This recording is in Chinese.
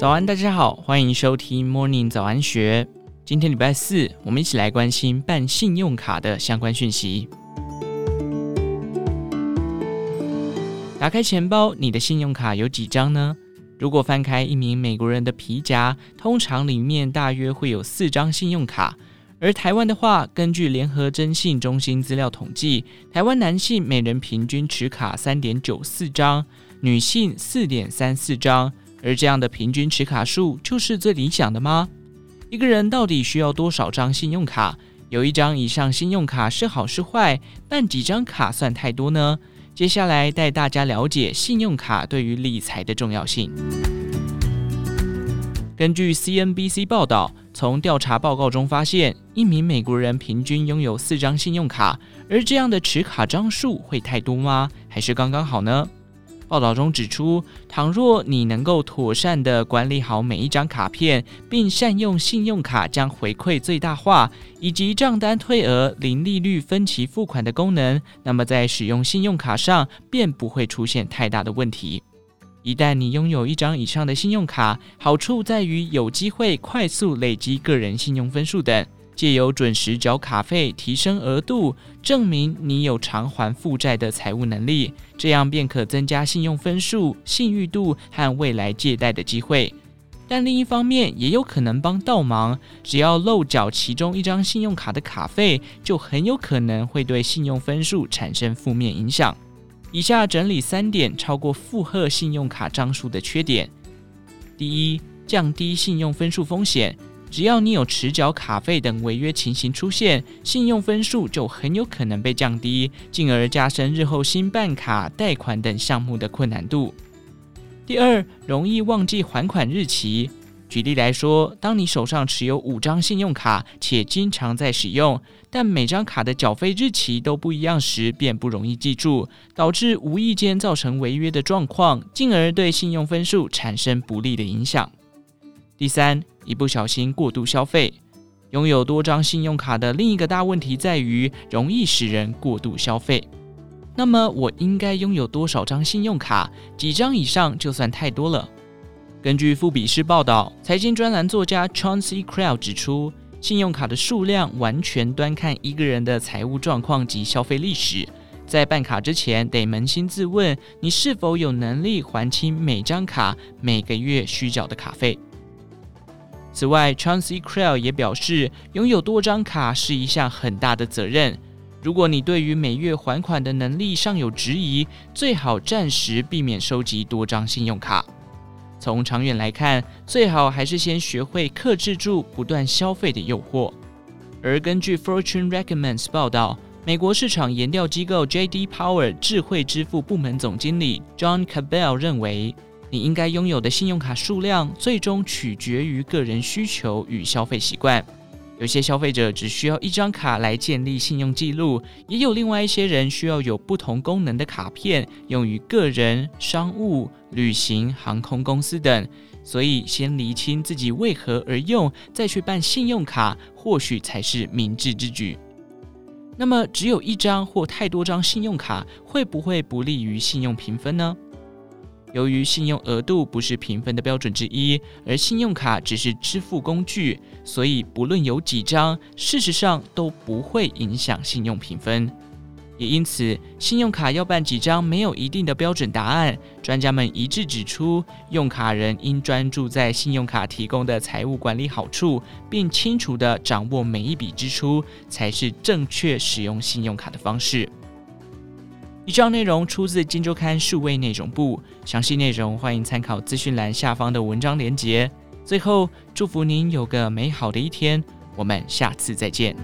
早安，大家好，欢迎收听 Morning 早安学。今天礼拜四，我们一起来关心办信用卡的相关讯息。打开钱包，你的信用卡有几张呢？如果翻开一名美国人的皮夹，通常里面大约会有四张信用卡。而台湾的话，根据联合征信中心资料统计，台湾男性每人平均持卡三点九四张，女性四点三四张。而这样的平均持卡数就是最理想的吗？一个人到底需要多少张信用卡？有一张以上信用卡是好是坏？办几张卡算太多呢？接下来带大家了解信用卡对于理财的重要性。根据 CNBC 报道，从调查报告中发现，一名美国人平均拥有四张信用卡，而这样的持卡张数会太多吗？还是刚刚好呢？报道中指出，倘若你能够妥善地管理好每一张卡片，并善用信用卡将回馈最大化，以及账单退额、零利率分期付款的功能，那么在使用信用卡上便不会出现太大的问题。一旦你拥有一张以上的信用卡，好处在于有机会快速累积个人信用分数等。借由准时缴卡费，提升额度，证明你有偿还负债的财务能力，这样便可增加信用分数、信誉度和未来借贷的机会。但另一方面，也有可能帮倒忙，只要漏缴其中一张信用卡的卡费，就很有可能会对信用分数产生负面影响。以下整理三点超过负荷信用卡张数的缺点：第一，降低信用分数风险。只要你有迟缴卡费等违约情形出现，信用分数就很有可能被降低，进而加深日后新办卡、贷款等项目的困难度。第二，容易忘记还款日期。举例来说，当你手上持有五张信用卡，且经常在使用，但每张卡的缴费日期都不一样时，便不容易记住，导致无意间造成违约的状况，进而对信用分数产生不利的影响。第三，一不小心过度消费，拥有多张信用卡的另一个大问题在于容易使人过度消费。那么，我应该拥有多少张信用卡？几张以上就算太多了？根据富比士报道，财经专栏作家 Chauncey Crow 指出，信用卡的数量完全端看一个人的财务状况及消费历史。在办卡之前，得扪心自问，你是否有能力还清每张卡每个月需缴的卡费？此外，Chancey Creel 也表示，拥有多张卡是一项很大的责任。如果你对于每月还款的能力尚有质疑，最好暂时避免收集多张信用卡。从长远来看，最好还是先学会克制住不断消费的诱惑。而根据 Fortune Recommends 报道，美国市场研调机构 J.D. Power 智慧支付部门总经理 John Cabell 认为，你应该拥有的信用卡数量，最终取决于个人需求与消费习惯。有些消费者只需要一张卡来建立信用记录，也有另外一些人需要有不同功能的卡片，用于个人、商务、旅行、航空公司等。所以，先厘清自己为何而用，再去办信用卡，或许才是明智之举。那么，只有一张或太多张信用卡，会不会不利于信用评分呢？由于信用额度不是评分的标准之一，而信用卡只是支付工具，所以不论有几张，事实上都不会影响信用评分。也因此，信用卡要办几张没有一定的标准答案。专家们一致指出，用卡人应专注在信用卡提供的财务管理好处，并清楚地掌握每一笔支出，才是正确使用信用卡的方式。以上内容出自《金周刊》数位内容部，详细内容欢迎参考资讯栏下方的文章连结。最后，祝福您有个美好的一天，我们下次再见。